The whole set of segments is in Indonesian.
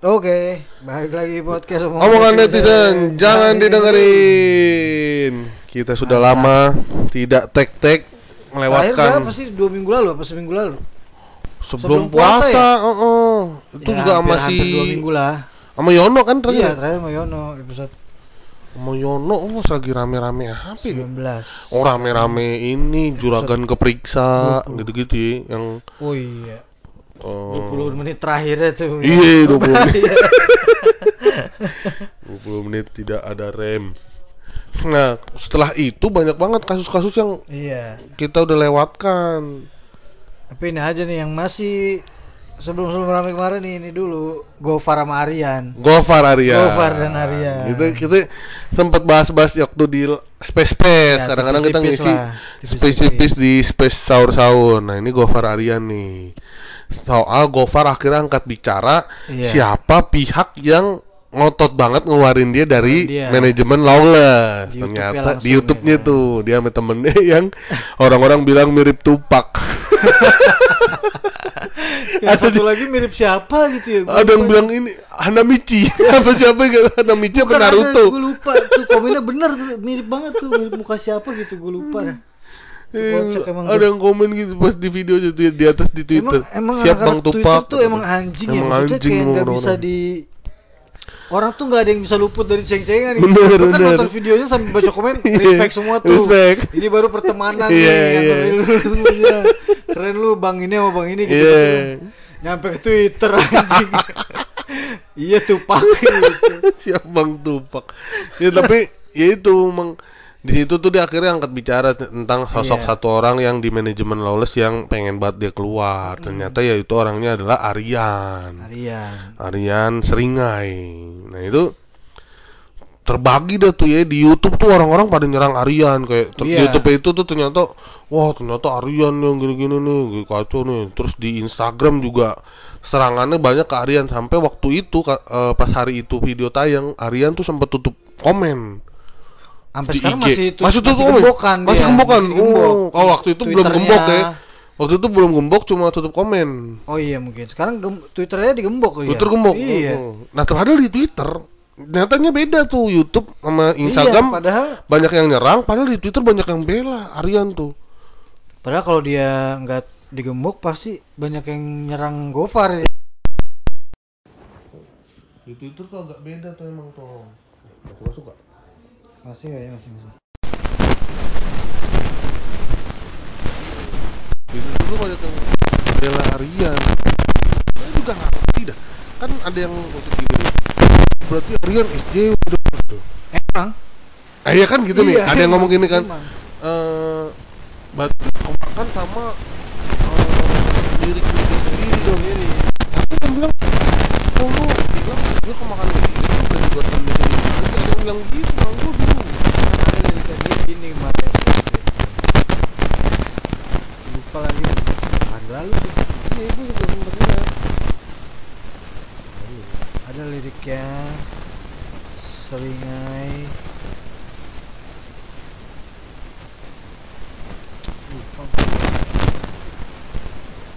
Oke, balik lagi podcast Omongan netizen, jangan didengerin. Kita sudah lama tidak tek-tek Terakhir melewatkan berapa sih? Dua minggu lalu apa seminggu lalu? sebelum sebelum, puasa puasa. oh, oh. Itu Ya, juga hampir- hampir dua minggu lah. sama Yono kan Iya, terakhir. terakhir sama Yono episode Sama Yono oh, lagi rame-rame apa ya? 19. Oh rame-rame ini juragan keperiksa gitu-gitu ya, yang Oh iya. Oh, 20 menit terakhirnya tuh. Iya, 20 menit. Iya. 20 menit tidak ada rem. Nah, setelah itu banyak banget kasus-kasus yang Iya. kita udah lewatkan. Tapi ini aja nih yang masih sebelum sebelum rame kemarin nih ini dulu Gofar sama Aryan. Gofar Arya. Gofar dan Arya. Itu kita sempat bahas-bahas waktu di space space. Ya, Kadang-kadang kita ngisi lah. space-tipis di space sahur-sahur. Nah, ini Gofar Arya nih. Soal Gofar akhirnya angkat bicara Iya. siapa pihak yang ngotot banget ngeluarin dia dari Dia. manajemen lawless. Di Ternyata di YouTube-nya ya tuh dia sama temennya yang orang-orang bilang mirip Tupac. Yang satu lagi mirip siapa gitu ya? Gua Ada yang bilang ini Hanamichi. apa siapa yang Hanamichi apa ada, Naruto? Gue lupa tuh komennya bener mirip banget tuh mirip muka siapa gitu gue lupa dah. Eh, Kocak emang ada yang komen gitu pas di video itu di atas di Twitter. Emang, emang Siap Bang Tupak. tuh emang anjing ya Emang maksudnya anjing kayak emang nggak bisa di orang tuh nggak ada yang bisa luput dari ceng-cengan gitu. Bener, Lu kan bener. nonton videonya sambil baca komen Iya, respect semua tuh. respect. Ini baru pertemanan nih Iya, yang iya. semuanya. Keren lu bang ini sama bang ini gitu. Iya. Nyampe ke Twitter anjing. iya tuh pak gitu. Siap Bang Tupak. Ya tapi ya itu emang di situ tuh dia akhirnya angkat bicara tentang sosok Iya. satu orang yang di manajemen lawless yang pengen banget dia keluar. Hmm. Ternyata ya itu orangnya adalah Aryan. Aryan. Aryan Seringai. Nah itu terbagi dah tuh ya di YouTube tuh orang-orang pada nyerang Aryan kayak ter- di. YouTube itu tuh ternyata wah ternyata Aryan yang gini-gini nih kacau nih. Terus di Instagram juga serangannya banyak ke Aryan sampai waktu itu eh, pas hari itu video tayang Aryan tuh sempat tutup komen Sampai sekarang IG. masih itu masih gembokan masih gembokan. masih gembok. Oh, kalau waktu itu belum gembok ya. Waktu itu belum gembok cuma tutup komen. Oh iya mungkin. Sekarang gem- Twitternya digembok dia. Twitter gembok. Iya. Oh. Nah, padahal di Twitter nyatanya beda tuh YouTube sama Instagram Iya, padahal banyak yang nyerang, padahal di Twitter banyak yang bela Aryan tuh. padahal kalau dia nggak digembok pasti banyak yang nyerang Gofar ya. Di Twitter tuh agak beda tuh emang tuh. Masuk gak? Masih ya masih masih. Di Twitter tuh banyak yang bela Aryan. Saya juga ngerti dah. Kan ada yang untuk gini. Berarti Aryan SJW dong. tuh. Emang? Ah, iya kan gitu nih. Iya, Ada yang emang, ngomong gini kan. Eh batu kemakan sama eh lirik lirik sendiri dong. Tapi yang bilang, lu bilang dia kemakan lirik itu dibuat sendiri. Terus ada yang bilang gitu, bang gue bingung. Ada dari tadi gini kemarin. Lupa lagi. Hari lalu. Iya, gue juga sempet lihat. ada liriknya seringai lupa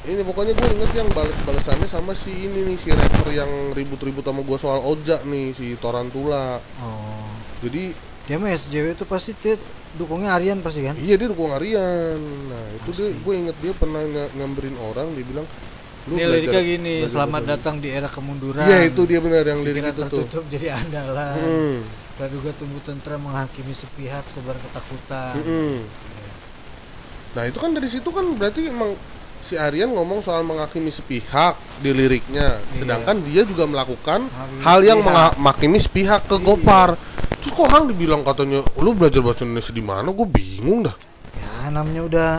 Ini pokoknya gue inget yang balas balasannya sama si ini nih si rapper yang ribut-ribut sama gue soal ojak nih si Torantula. oh Jadi dia mah SJW itu pasti dia dukungnya Aryan pasti kan iya dia dukung Aryan. Nah itu dia gue inget dia pernah ny- nyamberin orang dia bilang lu ini belajar- liriknya gini belajar selamat bahasa datang di era kemunduran Iya itu dia benar yang lirik itu tuh. tertutup jadi andalan Hmm. praduga tumbuh tentram menghakimi sepihak sebar ketakutan Mm-mm. Nah itu kan dari situ kan berarti emang si Aryan ngomong soal menghakimi sepihak di liriknya, Iya. sedangkan dia juga melakukan Menghakimi hal yang sepihak. menghakimi sepihak ke Iya. Gopar. Terus kok orang dibilang katanya lu belajar bahasa Indonesia di mana? Gue bingung dah. ya namanya udah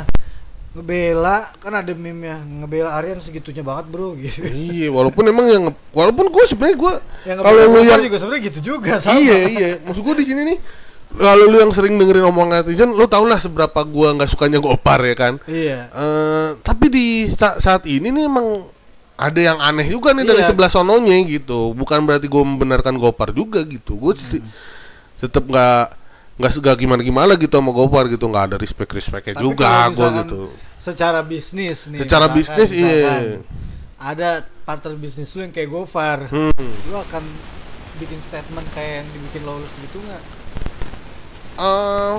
ngebela kan ada meme ya ngebela Aryan segitunya banget bro gitu iya, walaupun emang yang walaupun gue sebenarnya gue yang kalau lu yang juga sebenarnya gitu juga sama iya iya, maksud gue di sini nih kalau lu yang sering dengerin omongan netizen, lu tau lah seberapa gua nggak sukanya Gopar ya kan. iya Eh, tapi di sa- saat ini nih emang ada yang aneh juga nih dari Iya. sebelah sononya gitu. Bukan berarti gue membenarkan Gopar juga gitu. Gue Hmm. tetap nggak nggak segala gimana gimana gitu sama Gopar gitu. Nggak ada respect respectnya Tapi juga gue misalkan gitu. secara bisnis nih Secara misalkan- bisnis iya. misalkan ada partner bisnis lu yang kayak Gofar Hmm. lu akan bikin statement kayak yang dibikin Lawless gitu nggak Eh,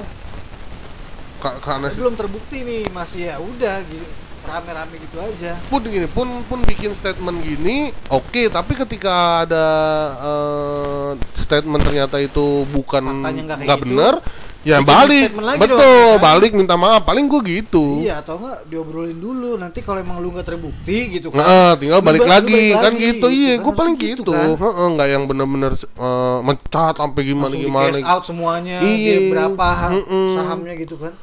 ka- karena Tapi belum terbukti nih masih ya udah gitu rame-rame gitu aja. Pun gini pun pun bikin statement gini oke tapi ketika ada eh, statement ternyata itu bukan nggak gitu, bener ya bikin balik. lagi betul dong, kan? balik minta maaf. Paling gue gitu. Iya atau enggak diobrolin dulu. Nanti kalau emang lu nggak terbukti gitu kan Nah, tinggal balik ba- lu lagi kan gitu. Iya kan, gue paling harusnya gitu, kan. Heeh, nggak yang bener-bener eh, mencat sampai gimana langsung di gimana. cash out semuanya Iya. berapa Mm-mm. sahamnya gitu kan.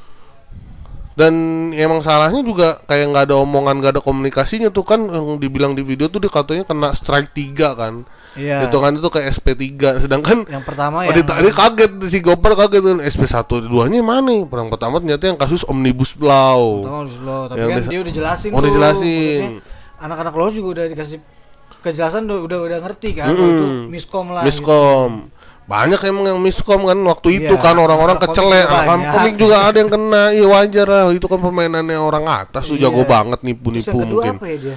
Dan emang salahnya juga kayak nggak ada omongan nggak ada komunikasinya tuh kan yang dibilang di video tuh dia katanya kena strike 3 kan iya itu kan itu kayak SP3 sedangkan yang pertama Oh, yang dia, dia kaget si Gopar kaget kan SP1 2 nya mana? Yang pertama ternyata yang kasus Omnibus Law. pertama harus lo tapi Yang kan dia udah jelasin Oh, udah tuh. jelasin. Anak-anak lo juga udah dikasih kejelasan udah udah, udah ngerti kan kalau itu Mm-mm. miskom lah gitu. Miskom. Banyak emang yang miskom kan waktu itu Iya, kan orang-orang kecelek, banyak. komik juga ada yang kena. Iya wajar lah, itu kan permainannya orang atas tuh Iya. jago banget nipu-nipu mungkin. apa ya dia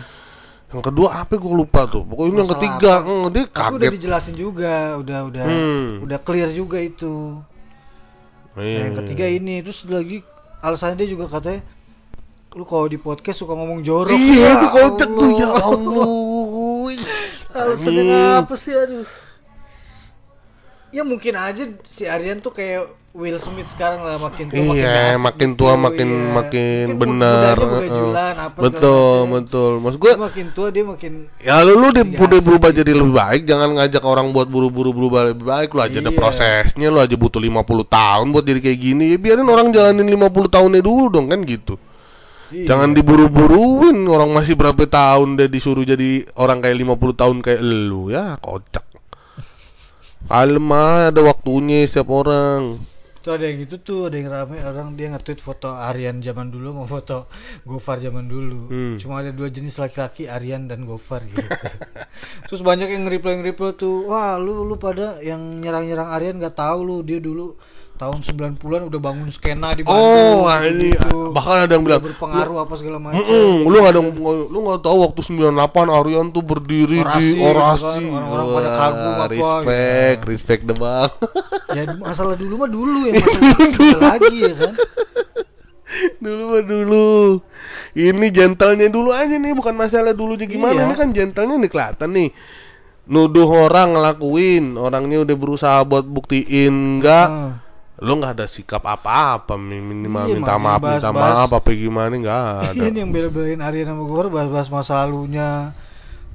Yang kedua apa gue lupa tuh. Pokoknya ini yang ketiga, apa? hmm, dia tapi udah kaget. dijelasin juga udah udah Hmm. udah clear juga itu Nah, Iya, yang iya. ketiga ini terus lagi alasannya dia juga katanya lu kalau di podcast suka ngomong jorok Iya, Ya itu kocak tuh ya Allah. Alasannya apa sih aduh ya mungkin aja si Aryan tuh kayak Will Smith sekarang lah makin tua makin Iya, asik makin gitu, tua makin iya. makin Mungkin benar. segala Betul, betul. Maksud gue Dia makin tua dia makin Ya lu, lu udah berubah jadi lebih baik Jangan ngajak orang buat buru-buru berubah lebih baik Lu aja ada Iya. prosesnya Lu aja butuh 50 tahun buat jadi kayak gini ya, Biarin orang jalanin 50 tahunnya dulu dong kan gitu Iya. Jangan diburu-buruin Orang masih berapa tahun Udah disuruh jadi orang kayak 50 tahun kayak lu Ya kocak Kalem ah, ada waktunya setiap orang tuh ada yang gitu tuh ada yang rame orang dia nge-tweet foto Aryan zaman dulu mau foto Gofar zaman dulu Hmm. cuma ada dua jenis laki-laki Aryan dan Gofar gitu terus banyak yang nge-reply nge-reply tuh wah lu lu pada yang nyerang-nyerang Aryan nggak tahu lu dia dulu tahun 90-an udah bangun skena di Bandung Oh ini gitu. Bahkan ada yang bilang berpengaruh apa segala macam Mm-mm, lu gak ada lu gak tahu waktu 98 Aryan tuh berdiri Orasi di gitu orasi. kan, orang-orang pada kagum apa, Respect, gitu. respect debang. ya masalah dulu mah dulu ya masalah dulu lagi ya kan dulu mah dulu. Ini gentlenya dulu aja nih, bukan masalah dulunya gimana. Iya. Ini kan gentlenya nih kelihatan nih. Nuduh orang ngelakuin, orangnya udah berusaha buat buktiin enggak. Ah. Lu nggak ada sikap apa-apa minimal Iya, minta maaf, minta bahas-bahas. maaf apa gimana nggak ada. Ini yang bela-belain Aryan sama Gofar bahas-bahas masa lalunya.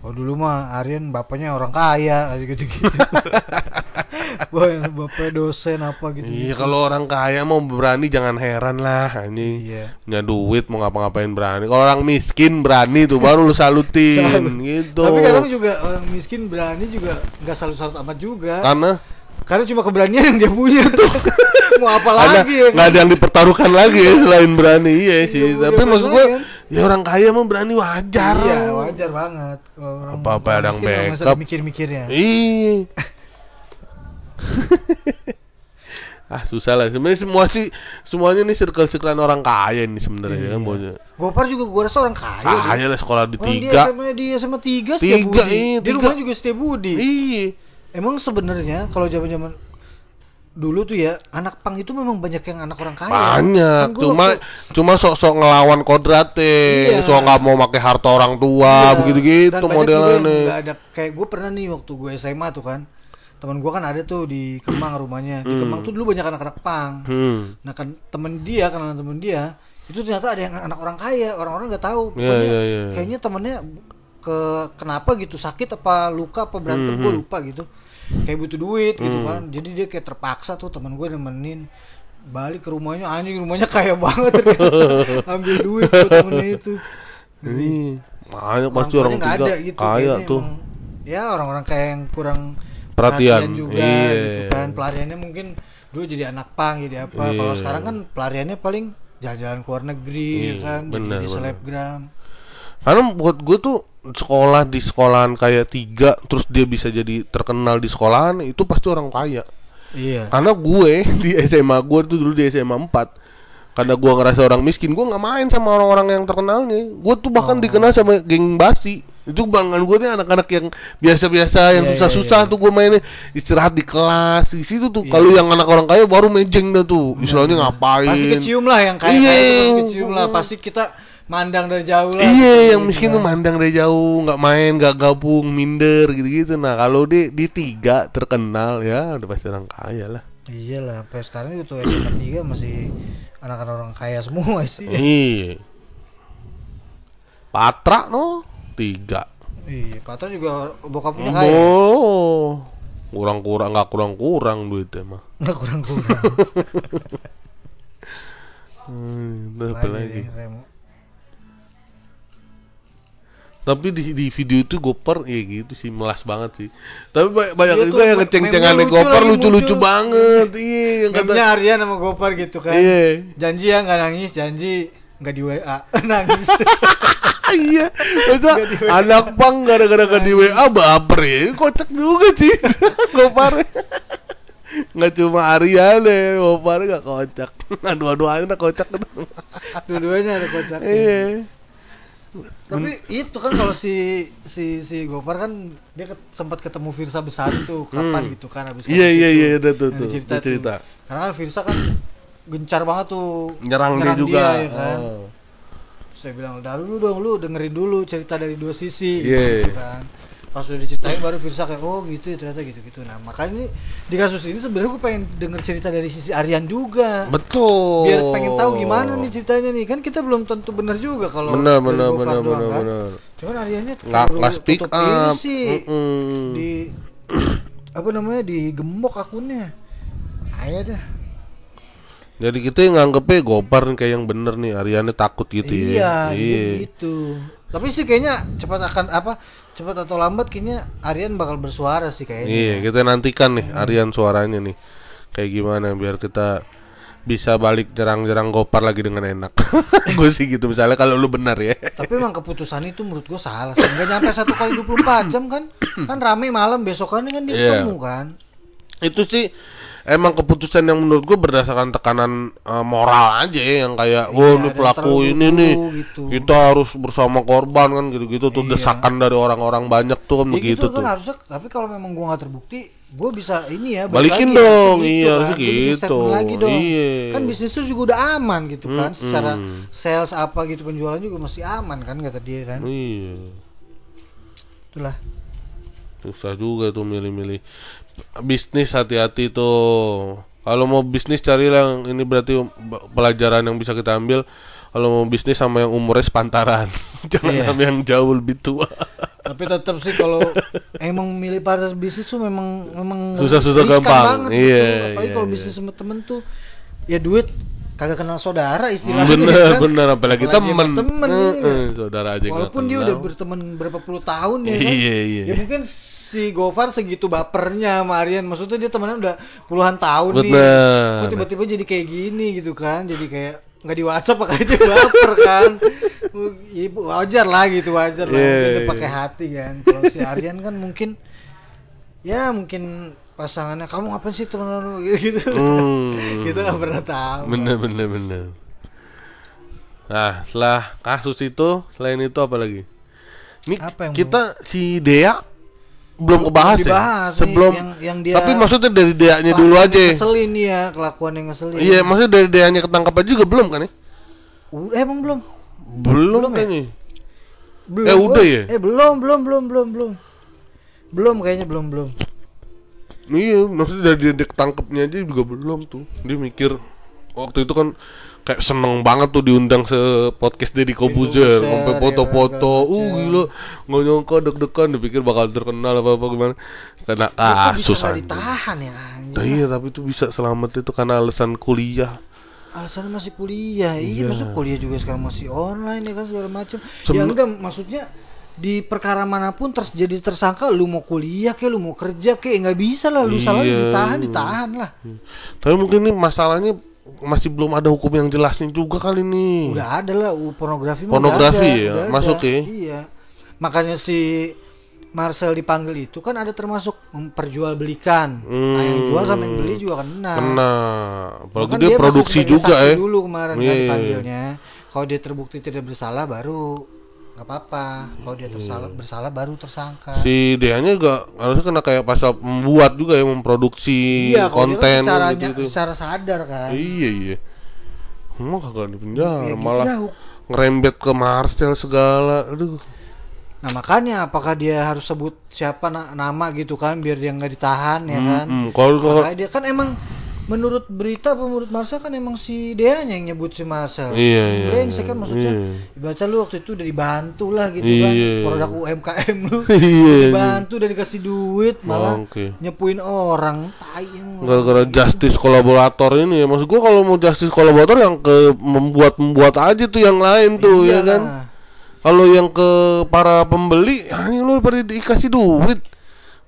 Oh dulu mah Aryan bapaknya orang kaya kayak gitu-gitu. Boy, bapaknya dosen apa gitu. Iya kalau orang kaya mau berani jangan heran lah ini Iya. punya duit mau ngapa-ngapain berani. Kalau orang miskin berani tuh baru lu salutin gitu. Tapi kadang juga orang miskin berani juga nggak salut-salut amat juga. karena Karena cuma keberanian yang dia punya tuh. Mau apa ada lagi ya? nggak ada yang dipertaruhkan lagi ya selain berani iya sih. Iya, Tapi iya, maksud gua kan? ya orang kaya mah berani wajar. Iya, wajar banget. Kalau orang Apa-apa ada yang backup. mikir-mikirnya. Iya. ah susah lah sebenarnya semua sih semuanya nih circle circlean orang kaya nih sebenarnya kan bosnya Gopar juga gua rasa orang kaya. kaya lah sekolah di Orang tiga Dia SMA, dia SMA tiga Tiga, Tiga, Budi. iya, Di rumah juga setia Budi. iya Emang sebenarnya kalau zaman-zaman dulu tuh ya anak pang itu memang banyak yang anak orang kaya. banyak Kan cuma waktu- cuma sok-sok ngelawan kodrate Iya. sok nggak mau pakai harta orang tua Iya, begitu dan gitu banyak juga yang modelannya nggak ada kayak gue pernah nih waktu gue SMA tuh kan teman gue kan ada tuh di Kemang rumahnya di Kemang tuh dulu banyak anak-anak pang hmm. nah kan temen dia kenalan temen dia itu ternyata ada yang anak orang kaya orang-orang nggak tahu Iya, Pokoknya iya, iya. kayaknya temennya ke kenapa gitu sakit apa luka apa berantem Hmm, gue lupa gitu kayak butuh duit gitu kan. Jadi dia kayak terpaksa tuh teman gue nemenin balik ke rumahnya. Anjing rumahnya kaya banget ambil duit tuh temennya itu. Ini banyak pasti orang tiga ada gitu, kaya tuh. emang, ya orang-orang kayak yang kurang Perhatian, juga iya. gitu kan. Pelariannya mungkin dulu jadi anak pang jadi apa? Kalau Iya. sekarang kan pelariannya paling jalan-jalan ke luar negeri Iya, kan benar, jadi selebgram karena buat gue tuh sekolah di sekolahan kayak tiga terus dia bisa jadi terkenal di sekolahan itu pasti orang kaya iya karena gue di SMA gue tuh dulu di SMA 4 karena gue ngerasa orang miskin gue nggak main sama orang-orang yang terkenalnya gue tuh bahkan Oh. dikenal sama geng basi Itu banggaan gue nih anak-anak yang biasa-biasa yang Iya, susah-susah iya, iya. tuh gue mainnya istirahat di kelas di situ tuh. Iya. Kalau yang anak orang kaya baru mejeng dah tuh. Istilahnya ngapain? Pasti kecium lah yang kayak Iya. kayak itu pasti kecium lah. Pasti kita mandang dari jauh lah. Iya, Gitu yang miskin tuh mandang dari jauh, nggak main, nggak gabung, minder gitu-gitu. Nah, kalau di di tiga terkenal ya udah pasti orang kaya lah. Iya lah, sampai sekarang itu SMA 3 masih anak-anak orang kaya semua sih. Iya. Patra no tiga. Iya, Patra juga bokapnya kaya. Oh, kurang-kurang nggak kurang-kurang duitnya mah. Enggak kurang-kurang. Hmm, apa lagi? deh, Remo. Tapi di, di video itu Gopar ya gitu sih melas banget sih. Tapi ba- banyak Iya juga yang Gopar lagi lucu-lucu banget. Iya, yang kata Meme-nya Aryan sama Gopar gitu kan. Iya. Janji ya nggak nangis, janji nggak di WA. nangis. iya. Masa anak pang gara-gara gak di WA baper ya. Kocak juga sih Gopar. Nggak cuma Aryan ya, Gopar gak kocak. Nah, dua-duanya kocak tuh. Dua-duanya ada kocak. Iya. Tapi itu kan kalau si si si Gopar kan dia ket- sempat ketemu Firsa besar tuh kapan gitu kan habis Hmm. Iya iya itu. iya udah tuh Dia tuh. cerita. Karena kan Firsa kan gencar banget tuh Nyerang, dia juga. ya kan. Oh. Terus dia bilang, "Udah dulu dong lu dengerin dulu cerita dari dua sisi." Iya. Gitu kan. Pas udah diceritain baru Firsa kayak, "Oh, gitu ya ternyata gitu-gitu." Nah, makanya ini di kasus ini sebenarnya gue pengen denger cerita dari sisi Aryan juga. Betul. Biar pengen tahu gimana nih ceritanya nih. Kan kita belum tentu benar juga kalau Benar benar benar benar kan. benar. Cuman Aryannya Nggak ini up. sih di apa namanya di gembok akunnya. Ayah dah. Jadi kita yang nganggepnya Gopar nih kayak yang bener nih, Ariane takut gitu iya, ya. dia gitu. Tapi sih kayaknya cepat akan apa? Cepat atau lambat kayaknya Aryan bakal bersuara sih kayaknya. Iya, kita nantikan nih Aryan suaranya nih. Kayak gimana biar kita bisa balik jerang-jerang Gopar lagi dengan enak. Gue sih gitu misalnya kalau lu benar ya. Tapi emang keputusan itu menurut gua salah. sih. Nyampe satu kali 24 jam kan? Kan rame malam besokannya kan dia Iya. ketemu kan. Itu sih emang keputusan yang menurut gue berdasarkan tekanan eh, moral aja ya yang kayak Iya, wah ini pelaku ini nih gitu. kita harus bersama korban kan gitu-gitu tuh Iya. desakan dari orang-orang banyak tuh kan Ya begitu gitu tuh. kan harusnya tapi kalau memang gua nggak terbukti gua bisa ini ya balik Balikin lagi, dong, harusnya iya, kan. gitu. lagi dong Iya. kan bisnis lu juga udah aman gitu kan secara sales apa gitu penjualan juga masih aman kan kata dia kan Iya. itulah Susah juga tuh milih-milih bisnis hati-hati tuh. Kalau mau bisnis carilah yang ini berarti pelajaran yang bisa kita ambil. Kalau mau bisnis sama yang umurnya sepantaran, jangan Iya. sama yang jauh lebih tua. tapi tetap sih kalau emang milih partner bisnis tuh memang memang Susah-susah gampang. banget Iya, gitu. apalagi iya, kalau iya. bisnis sama temen tuh ya duit kagak kenal saudara istilahnya bener kan. bener apalagi Apalagi temen, temen, iya. eh, saudara aja Walaupun dia kenal. udah berteman berapa puluh tahun ya kan. Iya, iya. Ya mungkin si Gofar segitu bapernya sama Aryan. Maksudnya dia temenan udah puluhan tahun nih. Bener. Kok tiba-tiba jadi kayak gini gitu kan. Jadi kayak nggak di WhatsApp pakai dia baper kan. Ya, wajar lah gitu wajar lah. Iya, Mungkin dia iya. pakai hati kan. Kalau si Aryan kan mungkin ya mungkin pasangannya kamu ngapain sih temenan lu?" gitu. Hmm. Kita nggak pernah tahu. bener bener bener nah setelah kasus itu selain itu apa lagi ini Apa yang kita si Dea belum kebahas ya dibahas nih, sebelum yang- yang dia- tapi maksudnya dari Deanya dulu aja Ngeselin ya, kelakuan yang ngeselin. iya maksudnya dari Deanya ketangkap aja juga belum kan ya Udah, emang belum? belum, Belum ya? kayaknya Belum. Eh, udah ya? Eh, belum, belum, belum, belum, belum. Belum kayaknya belum, belum. iya maksudnya dari dia ketangkepnya aja juga belum tuh dia mikir waktu itu kan kayak seneng banget tuh diundang se podcast Deddy Kobuzer Kobuzer, sampai ya, foto-foto uh gila nggak nyangka deg-degan dipikir bakal terkenal apa apa gimana karena nggak anjing. ditahan ya. Nah, iya tapi itu bisa selamat itu karena alasan kuliah Alasannya masih kuliah. Iya, Iya. masuk kuliah juga sekarang masih online ya kan segala macam. Sem- Ya enggak maksudnya di perkara mana pun terus jadi tersangka lu mau kuliah kayak lu mau kerja kayak nggak bisa lah lu salah Iya. ditahan ditahan lah tapi mungkin ini masalahnya masih belum ada hukum yang jelasnya juga kali ini udah ada lah uh, pornografi Pornografi ada, ya, udah ada. masuk ya? iya. Makanya si Marcel dipanggil itu kan ada termasuk memperjualbelikan. Nah yang jual sama yang beli juga kena. Kena. Apalagi dia, masih produksi juga ya. dulu kemarin kan Iya. dipanggilnya. Kalau dia terbukti tidak bersalah baru nggak apa-apa kalau dia tersalah bersalah baru tersangka Si Deanya juga harusnya kena kayak pasal membuat juga ya memproduksi iya dia kan konten secara, gitu, secara sadar kan Iya iya. Emang kagak di penjara Ya gitu malah Hu. ngerembet ke Marcel segala. Aduh. nah makanya apakah dia harus sebut siapa na- nama gitu kan biar dia nggak ditahan ya kan Hmm, kalau dia kan emang menurut berita apa menurut Marcel kan emang si Deanya yang nyebut si Marcel. Iya, iya, brengsek kan iya, maksudnya. Iya. ibaratnya lu waktu itu udah dibantu lah gitu kan. Iya. produk UMKM lu. Iya, dibantu dan dikasih duit malah Oke. nyepuin orang. Tai gara-gara justice kolaborator ini ya. Maksud gua kalau mau justice kolaborator yang ke membuat membuat aja tuh yang lain tuh Iya ya kan? Kalau yang ke para pembeli hanya lu pada dikasih duit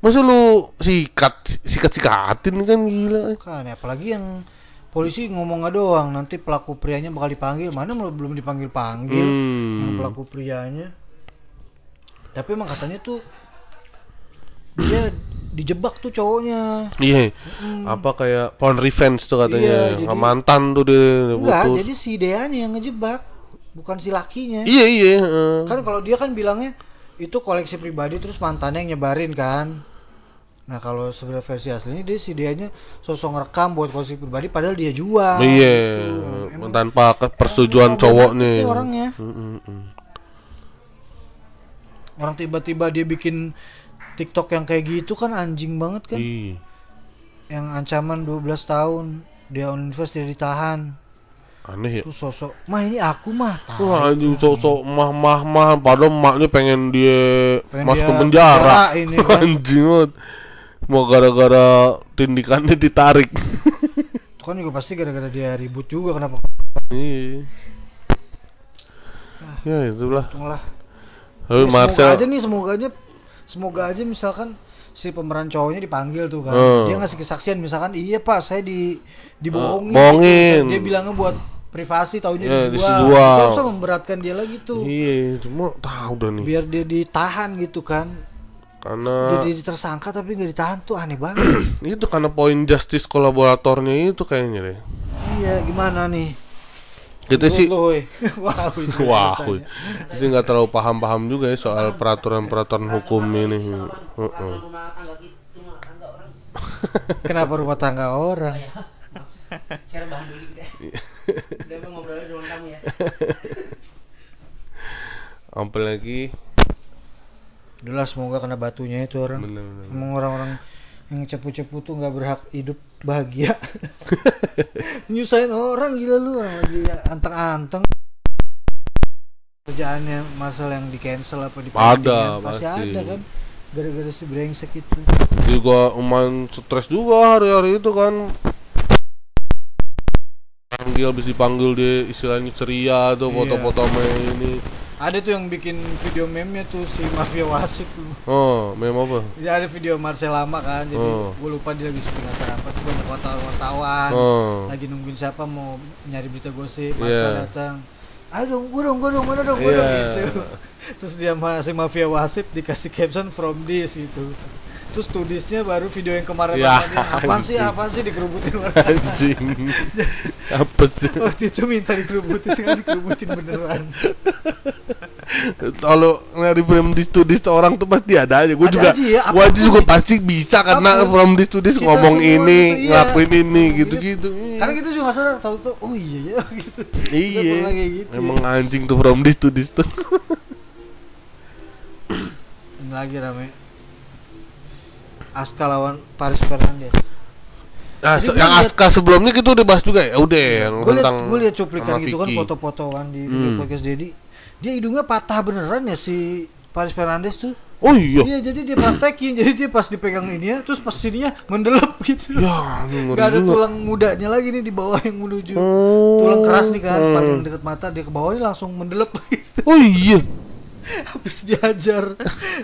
masa lu sikat sikat sikatin kan gila. Kan apalagi yang polisi ngomong doang. Nanti pelaku prianya bakal dipanggil. Mana belum dipanggil panggil Hmm. yang pelaku prianya. Tapi emang katanya tuh dia dijebak tuh cowoknya. Iya. Apa kayak porn revenge tuh katanya. Iya, jadi- mantan tuh dia enggak putus. jadi si Deanya yang ngejebak bukan si lakinya. Iya iya heeh. kan kalau dia kan bilangnya itu koleksi pribadi terus mantannya yang nyebarin kan nah kalau sebenarnya versi aslinya dia si Deanya sosok ngerekam buat koleksi pribadi padahal dia jual iya gitu. Tanpa persetujuan cowok nih orangnya Mm, mm, mm. orang tiba-tiba dia bikin TikTok yang kayak gitu kan anjing banget kan Iya. yang ancaman 12 tahun dia on invest dia ditahan aneh ya terus sosok mah ini aku mah tai." Wah anjing sok-sok mah-mah mah padahal emaknya pengen dia Pengen masuk dia ke penjara. penjara ini kan. anjing banget. Mau gara-gara tindikannya ditarik. itu kan juga pasti gara-gara dia ribut juga kenapa Iya. Ya itulah. Untunglah. Tapi Ya, semoga Marcel aja nih semoga aja semoga aja misalkan si pemeran cowoknya dipanggil tuh kan Hmm. dia ngasih kesaksian misalkan iya pak saya di dibohongin bohongin. dia bilangnya buat privasi taunya Ya, dijual itu bisa memberatkan dia lagi tuh Iya, cuma tahu dah nih. biar dia ditahan gitu kan Karena jadi tersangka tapi nggak ditahan tuh aneh banget itu karena poin justice kolaboratornya itu kayaknya deh. iya gimana nih Kita sih wow itu Wah, jadi nggak terlalu paham-paham juga ya soal peraturan-peraturan hukum ini. Heeh. kenapa rumah tangga orang Share bahan dulu. Udah emang ngobrolnya cuma kamu ya. Apalagi Udah lah, semoga kena batunya itu orang bener-bener. Emang orang-orang yang cepu-cepu tuh nggak berhak hidup bahagia. Nyusahin orang gila lu orang lagi anteng-anteng. Kerjaannya masalah yang di cancel apa di Ada, pasti, pasti. ada kan. Gara-gara si brengsek itu. juga lumayan stres juga hari-hari itu kan panggil habis dipanggil dia istilahnya ceria tuh Iya. foto-foto sama ini Ada tuh yang bikin video meme-nya tuh si Mafia Wasit tuh. oh meme apa Ya ada video Marcel lama kan, jadi Oh. gue lupa dia lagi syuting acara apa tuh banyak wartawan-wartawan. oh lagi nungguin siapa mau nyari berita gosip Marcel Iya. datang ayo dong gue dong gue dong mana dong gue dong Iya. gitu terus dia masih mafia wasit dikasih caption from this gitu terus tudisnya baru video yang kemarin Ya, apaan sih apaan sih dikerubutin? Orang anjing. Apa sih? Waktu itu minta dikerubutin sekarang dikerubutin beneran. Kalau nyari from this to this orang tuh pasti ada aja. Gue juga ya, gue aja juga di- pasti bisa karena apa pun. from this to this Kita ngomong ini gitu, iya. ngelakuin ini gitu-gitu. Karena kita juga sadar tahu tuh oh iya ya gitu. Iya gitu emang anjing tuh from this to this tuh lagi rame Aska lawan Paris Fernandes. Nah, Jadi gua yang liat- Aska sebelumnya gitu udah bahas juga ya? Udah yang gue liat tentang gue liat cuplikan gitu kan foto-fotoan di video Hmm. podcast Dedi dia hidungnya patah beneran ya si Paris Fernandes tuh. Oh iya. Iya jadi dia praktekin jadi dia pas dipegang ini ya terus pas sininya mendelep gitu. Ya Gak ada juga. tulang mudanya lagi nih di bawah yang menuju Oh. tulang keras nih kan Hmm. paling dekat mata. Dia ke bawah ini langsung mendelep. Gitu oh iya habis diajar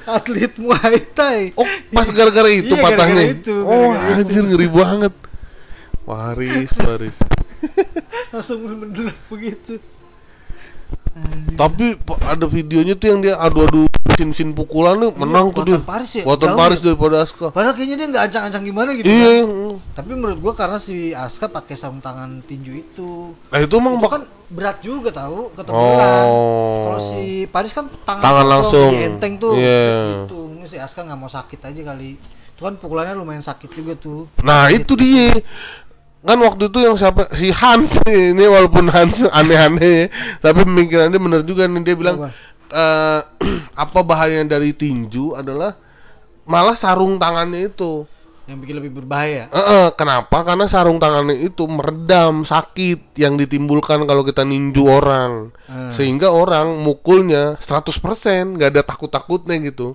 atlet Muay Thai oh pas gara-gara itu Iya, patahnya itu, oh gara-gara anjir ngeri banget Paris Paris langsung mendelep begitu Tapi ada videonya tuh yang dia adu-adu mesin-mesin pukulan tuh menang tuh dia. Paris ya? Jauh Paris ya? daripada Aska. Padahal kayaknya dia nggak ancang-ancang gimana gitu. Iya. kan. Tapi menurut gua karena si Aska pakai sarung tangan tinju itu. Nah itu emang Itu bak- kan berat juga tahu ketemuan. Oh. Kalau si Paris kan tangan, Tangan langsung. jadi enteng tuh. Iya. Itu Ini si Aska nggak mau sakit aja kali. Itu kan pukulannya lumayan sakit juga tuh. Nah itu dia kan waktu itu yang siapa si Hans ini walaupun Hans aneh-aneh tapi pemikirannya bener juga nih dia bilang Apa? eh, apa bahayanya dari tinju adalah malah sarung tangannya itu Yang bikin lebih berbahaya. Eh, eh, kenapa? Karena sarung tangannya itu meredam sakit yang ditimbulkan kalau kita ninju orang. Hmm. sehingga orang mukulnya 100% nggak ada takut-takutnya gitu.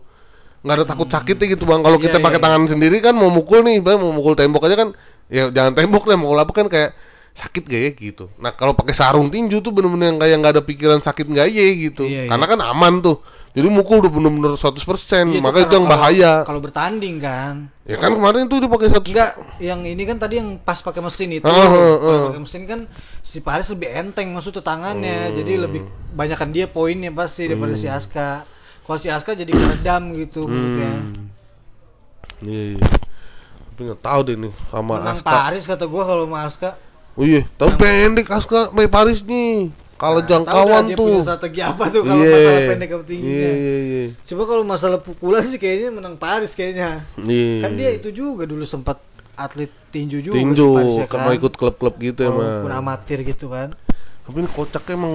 Nggak ada takut sakitnya gitu bang. Kalau Iya, kita iya, pakai iya. tangan sendiri kan mau mukul nih bang. Mau mukul tembok aja kan ya jangan tembok deh mukul apa kan kayak sakit gak ya gitu. Nah kalau pakai sarung tinju tuh bener-bener yang kayak nggak ada pikiran sakit nggak ya gitu. Iya, iya. karena kan aman tuh jadi mukul udah bener-bener 100% Iya, makanya itu yang kalau- bahaya Kalau bertanding kan. ya kan kemarin tuh dia pakai satu Enggak, yang ini kan tadi yang pas pakai mesin itu. Oh, Kalau oh. pakai mesin kan si Paris lebih enteng maksudnya tangannya. Jadi lebih banyakan dia poinnya pasti daripada si Aska. Kalau si Aska jadi meredam gitu menurutnya. Iya, iya. Tapi nggak tahu deh nih sama Menang Aska. Paris kata gua kalau sama Aska. Oh iya, tapi pendek Aska Paris nih. Kalau Nah, jangkauan tuh. punya strategi apa tuh kalau Iya. masalah pendek sama tingginya. Iya, iya, iya. Coba kalau masalah pukulan sih kayaknya menang Paris kayaknya. Iya. Kan dia itu juga dulu sempat atlet tinju juga tinju, Paris ya kan kan. ikut klub-klub gitu Walaupun emang. amatir gitu kan. Tapi ini kocaknya emang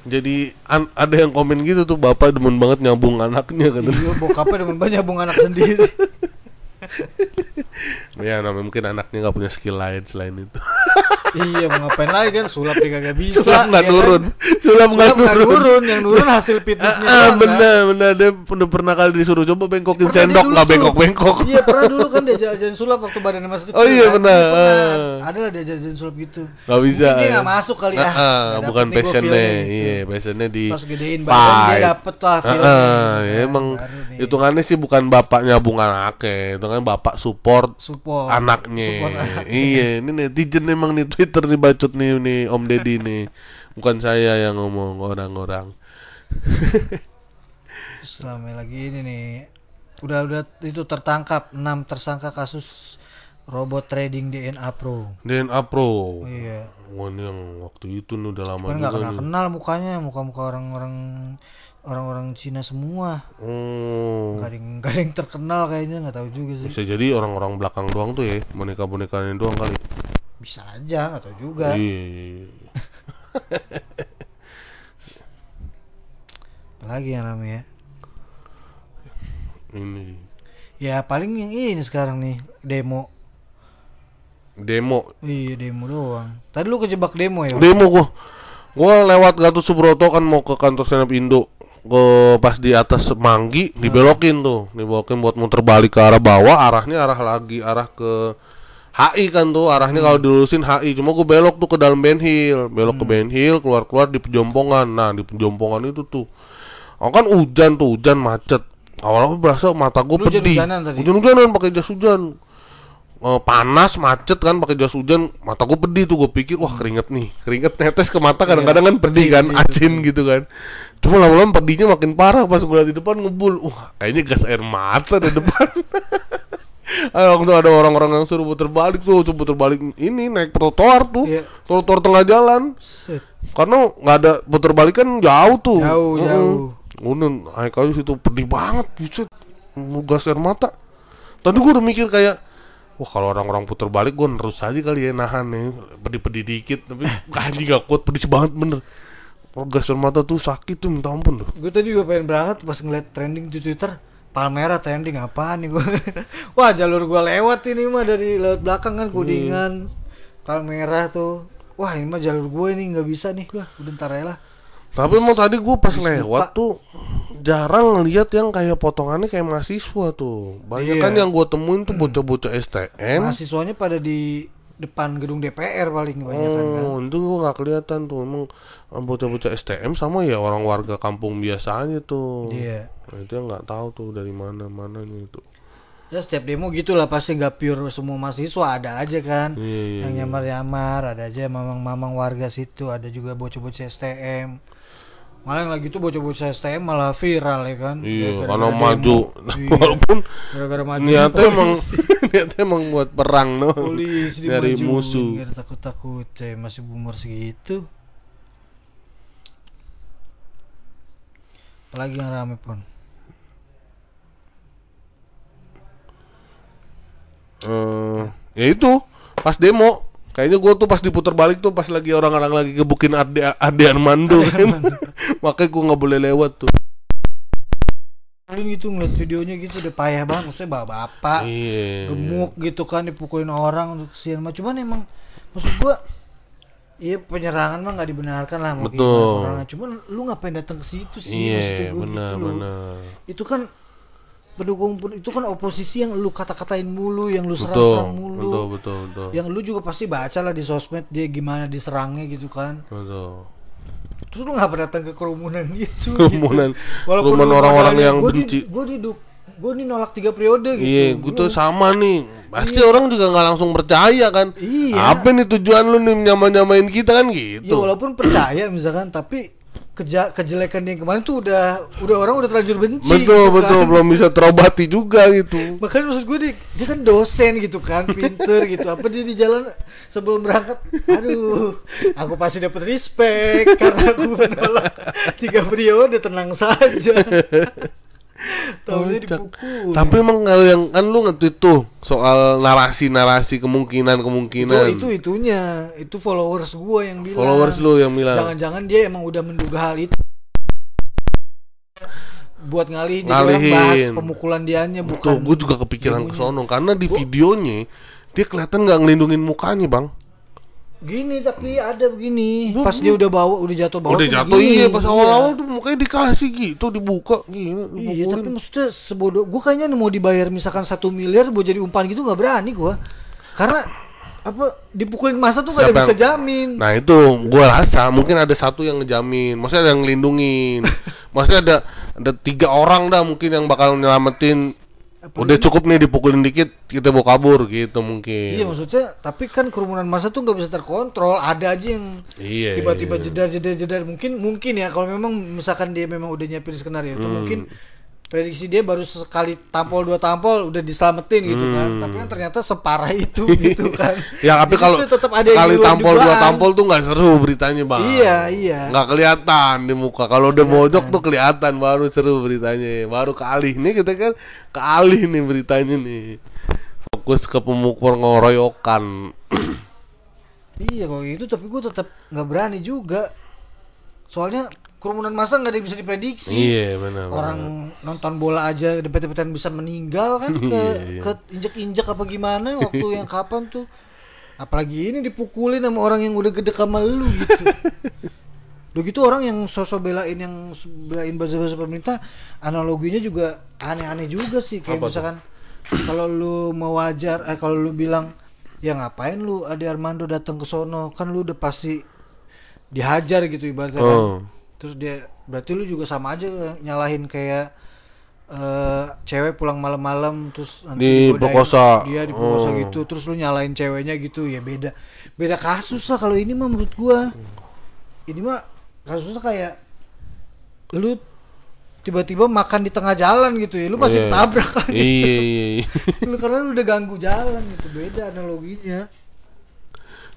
jadi an- ada yang komen gitu tuh bapak demen banget nyambung anaknya kan. Iya, bokapnya demen banget nyambung anak sendiri. ya namanya mungkin anaknya nggak punya skill lain selain itu. iya, mau ngapain lagi kan sulap dia kagak bisa. Sulap nggak ya kan? nurun. Sulap nggak nggak nurun. nurun, yang nurun hasil fitnessnya. Ah, kan? bener bener dia udah pernah kali disuruh coba bengkokin Pernah sendok nggak bengkok bengkok. Iya, pernah dulu kan dia jajan sulap waktu badannya masih kecil. Oh iya, kan? benar. Iya, pernah. Ah. Ada lah dia jajan sulap gitu. Gak bisa. Mungkin dia ya. nggak masuk kali ya. Ah, ah, Nggak bukan passionnya. feel-nya gitu. Iya, passionnya di Pas gedein badan dia dapet lah Ah, ya emang hitungannya sih bukan bapak nyambung anaknya, itu kan bapak support support anaknya. Support anaknya. Iya, ini netizen emang nih Twitter nih bacot nih nih Om Deddy nih. Bukan saya yang ngomong orang-orang. Selama lagi ini nih udah udah itu tertangkap 6 tersangka kasus robot trading DNA Pro. DNA Pro. Iya. Wah, ini yang waktu itu nih udah lama nggak juga kenal nih. kenal mukanya, muka-muka orang-orang orang-orang Cina semua. Oh. Gak ada yang, nggak ada yang terkenal kayaknya nggak tahu juga sih. Bisa jadi orang-orang belakang doang tuh ya, boneka-bonekanya doang kali. Bisa aja nggak tahu juga. Iya, iya, iya. Apalagi yang namanya. Ini Ya paling yang ini sekarang nih demo. demo Iya demo doang. Tadi lu kejebak demo ya? demo gua gua lewat Gatot Subroto kan mau ke kantor senap Indo ke pas di atas Manggi dibelokin tuh dibelokin buat muter balik ke arah bawah arahnya arah lagi arah ke HI kan tuh arahnya kalau dilurusin HI cuma gua belok tuh ke dalam Ben Hill. Belok ke Ben Hill keluar keluar di Pejompongan nah di Pejompongan itu tuh. Oh kan hujan tuh hujan macet. Awalnya berasa mata Lu pedih. hujan-hujanan tadi? hujan-hujanan pakai jas hujan. Eh, panas macet kan pakai jas hujan. Mata gue pedih tuh gue pikir wah keringet nih. Keringet netes ke mata kadang-kadang kan pedih kan Iya, asin gitu kan. Cuma lama-lama pedihnya makin parah pas gue liat di depan ngebul. Wah kayaknya gas air mata di depan Ayo, waktu ada orang-orang yang suruh puter balik tuh, coba puter balik ini naik trotoar tuh, Iya. trotoar tengah jalan, Set. karena nggak ada puter balik kan jauh tuh. Jauh, Heeh. jauh. Udah naik aja situ pedih banget, buset, mau gas air mata. Tadi gue udah mikir kayak, wah kalau orang-orang puter balik gue terus aja kali ya nahan nih, pedih-pedih dikit, tapi anjing gak kuat pedih banget bener. Kalau gas air mata tuh sakit tuh minta ampun loh. Gue tadi juga pengen berangkat pas ngeliat trending di Twitter Palmera trending apaan nih gue Wah jalur gue lewat ini mah dari lewat belakang kan Kudingan Palmera tuh Wah ini mah jalur gue nih nggak bisa nih Wah udah ntar lah Tapi emang tadi gue pas lewat lupa. tuh jarang ngeliat yang kayak potongannya kayak mahasiswa tuh. Banyak Iya. kan yang gue temuin tuh bocah-bocah STM. Mahasiswanya pada di depan gedung DPR paling kebanyakan kan Oh, itu gue gak kelihatan tuh emang eh, bocah-bocah STM sama ya orang warga kampung biasa aja tuh. Iya Nah, itu yang nggak tahu tuh dari mana mananya itu. ya setiap demo gitulah pasti nggak pure semua mahasiswa ada aja kan Iya, iya, yang iya. nyamar-nyamar ada aja mamang-mamang warga situ ada juga bocah-bocah STM malah yang lagi tuh bocah-bocah STM malah viral ya kan Ya, Iya, gara-gara karena maju. Iya, Walaupun gara-gara maju niatnya emang niatnya emang buat perang no. polisi dari musuh. biar takut-takut eh, masih umur segitu apalagi yang rame pun Eh, ya itu pas demo kayaknya gua tuh pas diputar balik tuh pas lagi orang-orang lagi gebukin Ade Ade Armando kan. makanya gua nggak boleh lewat tuh Kalian gitu ngeliat videonya gitu udah payah banget maksudnya bapak bapak iya gemuk gitu kan dipukulin orang untuk kesian mah cuman emang maksud gua Iya penyerangan mah nggak dibenarkan lah mau Betul. orang. Cuman lu ngapain datang ke situ sih maksudnya iya gua benar gitu loh. benar Itu kan pendukung itu kan oposisi yang lu kata-katain mulu, yang lu serang-serang mulu. betul betul betul Yang lu juga pasti baca lah di sosmed dia gimana diserangnya gitu kan. betul Terus lu ngapa datang ke kerumunan gitu? Kerumunan- gitu. Walaupun kerumunan orang-orang yang gua benci. Gua di gua nih nolak tiga periode gitu. Iya, gue tuh sama nih. Pasti orang juga nggak langsung percaya kan. Iya. Apa nih tujuan lu nih nyamain-nyamain kita kan gitu. Ya walaupun percaya misalkan tapi keja kejelekan dia yang kemarin tuh udah udah orang udah terlanjur benci. betul gitu betul kan. belum bisa terobati juga gitu. Makanya maksud gue dia, dia kan dosen gitu kan, pinter gitu. Apa dia di jalan sebelum berangkat, aduh, aku pasti dapat respect karena aku menolak tiga periode tenang saja. Tahunya dipukul. Tapi emang kalau yang kan lu nge-tweet tuh soal narasi-narasi kemungkinan-kemungkinan. Gua itu itunya, itu followers gua yang bilang. Followers lu yang bilang. Jangan-jangan dia emang udah menduga hal itu. Buat ngalihin, jadi orang bahas pemukulan dianya bukan. gue juga kepikiran ke sono karena di Gua- videonya dia kelihatan nggak ngelindungin mukanya, Bang. Gini tapi ada begini. Bu- Pas bu- dia udah bawa, udah jatuh bawah. Udah tuh jatuh begini. iya pas Iya. awal-awal tuh mukanya dikasih gitu, dibuka gini, Iya, tapi maksudnya sebodoh. Gue kayaknya mau dibayar misalkan satu miliar buat jadi umpan gitu nggak berani gua. Karena apa dipukulin masa tuh gak ada bisa jamin. Nah itu gua rasa mungkin ada satu yang ngejamin, maksudnya ada yang ngelindungin, maksudnya ada ada tiga orang dah mungkin yang bakal nyelamatin. Udah cukup nih dipukulin dikit, kita mau kabur gitu mungkin. Iya maksudnya, tapi kan kerumunan masa tuh nggak bisa terkontrol. Ada aja yang Iya, tiba-tiba iya. jedar jedar jedar. Mungkin mungkin ya kalau memang misalkan dia memang udah nyiapin skenario itu Hmm. mungkin prediksi dia baru sekali tampol dua tampol udah diselamatin gitu kan. Tapi kan ternyata separah itu gitu kan. Hmm. ya tapi Jadi kalau tetap ada yang sekali luar tampol dua tampol tuh nggak seru beritanya bang. Iya iya. Nggak kelihatan di muka. Kalau udah mojok tuh kelihatan baru seru beritanya. Baru kealih nih kita kan kealih nih beritanya nih. Fokus ke pemukul ngoroyokan. Iya kalau gitu tapi gue tetap nggak berani juga. Soalnya kerumunan masa nggak ada yang bisa diprediksi. Iya benar. Orang nonton bola aja dempet-dempetan bisa meninggal kan ke Iya, iya. ke injek-injek apa gimana waktu yang kapan tuh. Apalagi ini dipukulin sama orang yang udah gede sama lu gitu. Udah gitu orang yang sosok belain yang belain bahasa-bahasa pemerintah analoginya juga aneh-aneh juga sih kayak Apa misalkan kalau lu mau wajar eh kalau lu bilang ya ngapain lu Ade Armando datang ke sono kan lu udah pasti dihajar gitu ibaratnya kan. Terus dia berarti lu juga sama aja nyalahin kayak eh cewek pulang malam-malam terus nanti Diperkosa. dia diperkosa Oh. gitu terus lu nyalain ceweknya gitu ya beda beda kasus lah kalau ini mah menurut gua ini mah kasusnya kayak lu tiba-tiba makan di tengah jalan gitu ya lu masih Iya. ketabrak kan Iya iya. iya. lu karena lu udah ganggu jalan gitu beda analoginya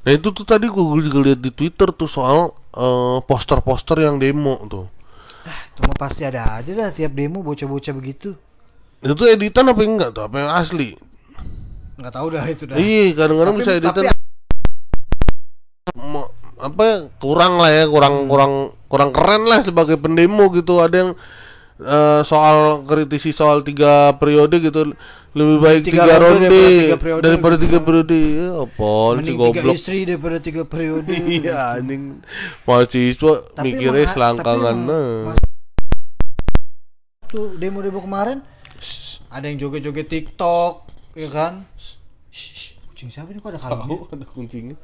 Nah itu tuh tadi gue juga lihat di Twitter tuh soal eh, poster-poster yang demo tuh. itu mah pasti ada aja dah tiap demo bocah-bocah begitu Itu tuh editan apa enggak tuh? Apa yang asli? nggak tahu dah itu dah Iya, kadang-kadang bisa editan. tapi- apa ya, kurang lah ya, kurang kurang kurang keren lah sebagai pendemo gitu. Ada yang eh, soal kritisi soal tiga periode gitu lebih baik Tiga tiga, ronde ronde, daripada tiga periode daripada tiga periode. Ya, apaan sih mending tiga goblok. istri daripada tiga periode Iya anjing mahasiswa mikirnya selangkangan. nah. tuh demo-demo kemarin ada yang joget-joget TikTok ya kan kucing siapa ini kok ada kalungnya ada kuncinya.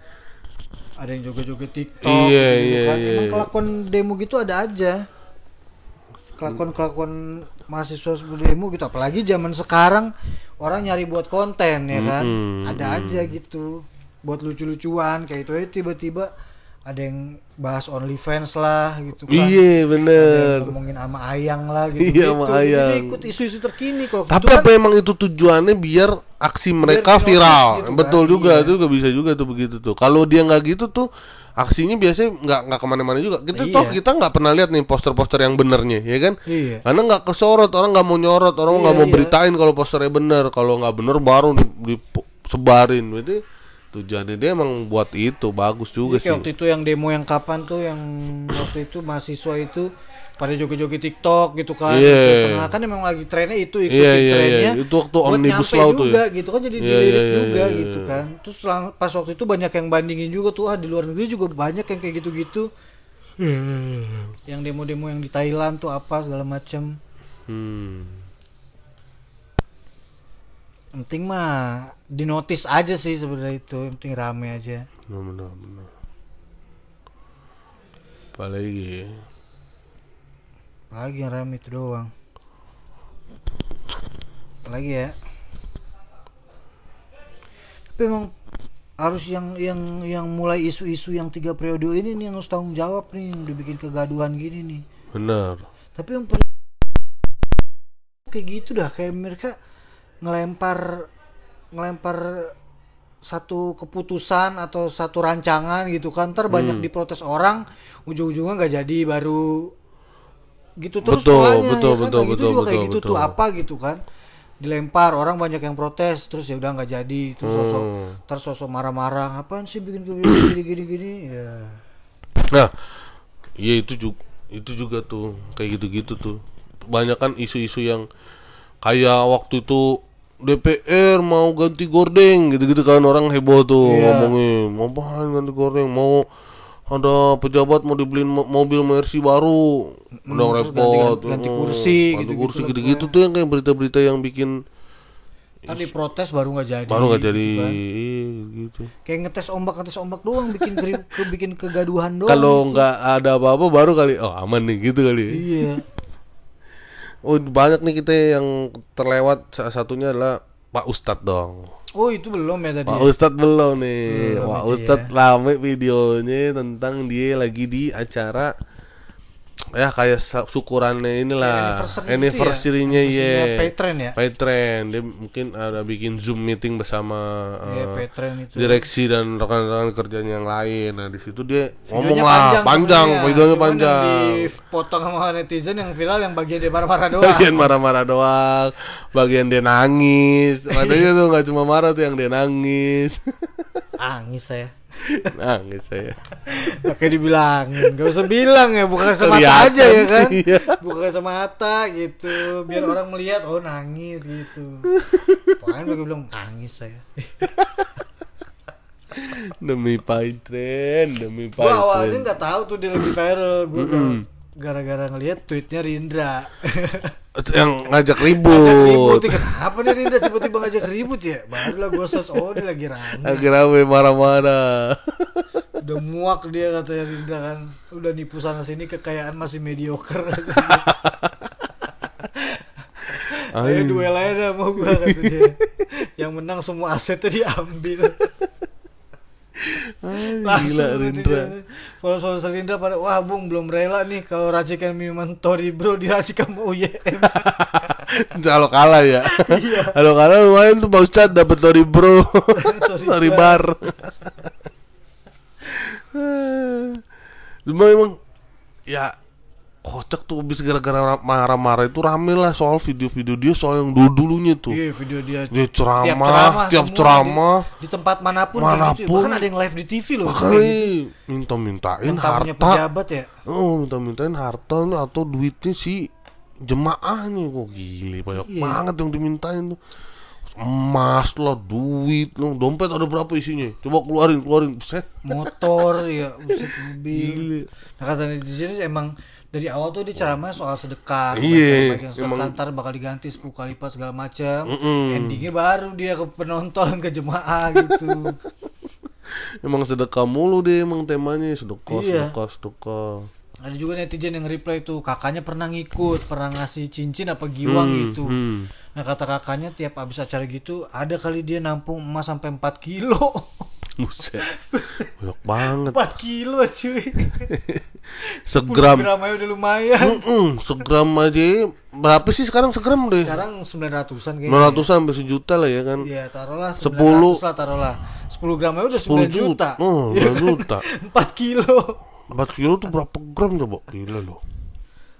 ada yang joget-joget TikTok Iya, iya, iya, emang iya. kelakuan demo gitu ada aja kelakuan-kelakuan mahasiswa demo gitu. Apalagi zaman sekarang orang nyari buat konten ya kan? Mm-mm, ada aja gitu. Buat lucu-lucuan kayak itu aja tiba-tiba ada yang bahas OnlyFans lah gitu kan. Iya Ada bener. yang ngomongin sama Ayang lah gitu. Iya, sama Ayang. ikut isu-isu terkini kok. Tapi Gitu kan? apa emang itu tujuannya biar aksi mereka di-notice viral? gitu kan, Betul juga, iya. itu juga bisa juga tuh begitu tuh. Kalau dia nggak gitu tuh aksinya biasanya nggak nggak ke mana-mana juga. Kita Iya. toh kita nggak pernah lihat nih poster-poster yang benernya, ya kan? Iya. Karena nggak kesorot, orang nggak mau nyorot, orang nggak Iya, mau iya. beritain kalau posternya bener. Kalau nggak bener baru di- disebarin. Berarti tujuannya dia emang buat itu bagus juga Jadi sih. waktu itu yang demo yang kapan tuh yang waktu itu mahasiswa itu pada joget-joget TikTok gitu kan. Iya. Di tengah kan emang lagi trennya itu ikutin Iya, iya, trennya. iya. Itu waktu buat Omnibus Law tuh juga ya. gitu kan jadi Iya, dilirik iya, iya, juga iya, gitu iya. kan. Terus pas waktu itu banyak yang bandingin juga tuh ah di luar negeri juga banyak yang kayak gitu-gitu. Yang demo-demo yang di Thailand tuh apa segala macam. Hmm. Penting mah dinotis aja sih sebenarnya itu, yang penting rame aja. Benar, benar, benar. Apalagi ya? Lagi yang rame itu doang. Lagi ya. Tapi emang harus yang yang yang mulai isu-isu yang tiga periode ini nih yang harus tanggung jawab nih yang dibikin kegaduhan gini nih. Benar. Tapi yang per- kayak gitu dah kayak mereka ngelempar ngelempar satu keputusan atau satu rancangan gitu kan ntar banyak Hmm. diprotes orang ujung-ujungnya nggak jadi baru gitu terus Betul, polanya, betul, ya kan? betul, Nah, gitu betul, juga kayak betul, gitu tuh betul. apa gitu kan dilempar orang banyak yang protes terus ya udah nggak jadi terus sosok Hmm. sosok marah-marah apaan sih bikin gini gini gini ya Nah, iya itu juga itu juga tuh kayak gitu-gitu tuh. Banyak kan isu-isu yang kayak waktu itu DPR mau ganti gordeng gitu-gitu kan orang heboh tuh Iya. ngomongin mau ganti gordeng mau ada pejabat mau dibeliin mo- mobil Mercy baru. Udah terus repot. ganti- ganti kursi, ganti gitu-gitu kursi lah gitu-gitu tuh yang kayak berita-berita yang bikin ntar diprotes baru nggak jadi baru nggak gitu jadi. kan. gitu. Kayak ngetes ombak ngetes ombak doang bikin keri- ke, bikin kegaduhan doang kalau nggak ada apa-apa baru kali oh aman nih gitu kali ya. iya. Oh banyak nih kita yang terlewat salah satunya adalah Pak Ustadz dong. Oh itu belum ya tadi Pak ya? Ustadz belum nih. Belum itu Ustadz rame videonya tentang dia lagi di acara ya kayak syukurannya inilah gitu ya? anniversary-nya Anniversary-nya ya. Paytren ya? Dia mungkin ada bikin zoom meeting bersama Iya, eh, Paytren itu. direksi dan rekan-rekan kerjanya yang lain. Nah di situ dia ngomong lah panjang, sebenarnya. videonya panjang. dipotong sama netizen yang viral yang bagian dia marah-marah doang bagian marah-marah doang bagian dia nangis padahal tuh nggak cuma marah tuh yang dia nangis Angis saya nangis saya. Pakai dibilangin. Gak usah bilang ya Bukan semata Kelihatan, aja ya kan? Iya. Bukan semata gitu Biar orang melihat Oh nangis gitu. Pokoknya pakai bilang Nangis saya. Demi Paytren demi Gue awalnya nggak tahu tuh dia lagi viral. Gue gara-gara ngelihat tweetnya Rindra. Yang ngajak Ngajak ribut. ribut ya, Kenapa nih Rindra? Tiba-tiba ngajak ribut ya? Barulah gue search. Oh dia lagi rame. Lagi rame marah-marah. Udah muak dia katanya Rindra kan. Udah nipu sana sini kekayaan masih mediocre. Ayo duel aja dah mau gua kata dia. Yang menang semua asetnya diambil Ah, gila Rindra. soal Rindra pada Wah bung belum rela nih Kalau racikan minuman Tori bro Diracikan sama UYM kalau kalah ya. Iya. kalau kalah. Lumayan tuh Pak Ustadz dapet Tori Bro. Tori Tori Bar. Cuma emang ya kocak tuh habis gara-gara marah-marah itu rame lah soal video-video dia soal yang dulu dulunya tuh. Iya video dia. Dia ceramah tiap ceramah di, di tempat mana pun. Mana pun. Bahkan ada yang live di TV loh. Makanya minta-mintain tamunya harta. pejabat ya. Oh minta-mintain harta atau duitnya si jemaahnya. Kok gile banyak Iya. banget yang dimintain tuh. Emas lah duit lah. Dompet ada berapa isinya? Coba keluarin keluarin. Set. Motor ya buset mobil. Nah kata netizen emang dari awal tuh dia ceramah soal sedekah Iya, bagian sedekah emang- ntar bakal diganti 10 kali lipat segala macam Mm-mm. endingnya baru dia ke penonton ke jemaah gitu emang sedekah mulu deh emang temanya sedekah Iya. sedekah sedekah ada juga netizen yang reply tuh kakaknya pernah ngikut pernah ngasih cincin apa giwang Hmm, gitu hmm. nah kata kakaknya tiap habis acara gitu ada kali dia nampung emas sampai 4 kilo Buset. Banyak banget. 4 kilo cuy 10 Segram. gram aja udah lumayan Mm-mm, segram aja. Berapa sih sekarang segram deh? sekarang 900an kayaknya 900 sampai sejuta lah ya kan. Iya taruhlah 900 Sepuluh. lah taruhlah 10 gram aja udah 10 9 juta, Oh, Iya 9 juta. 4 kilo 4 kilo tuh berapa gram coba? Gila loh.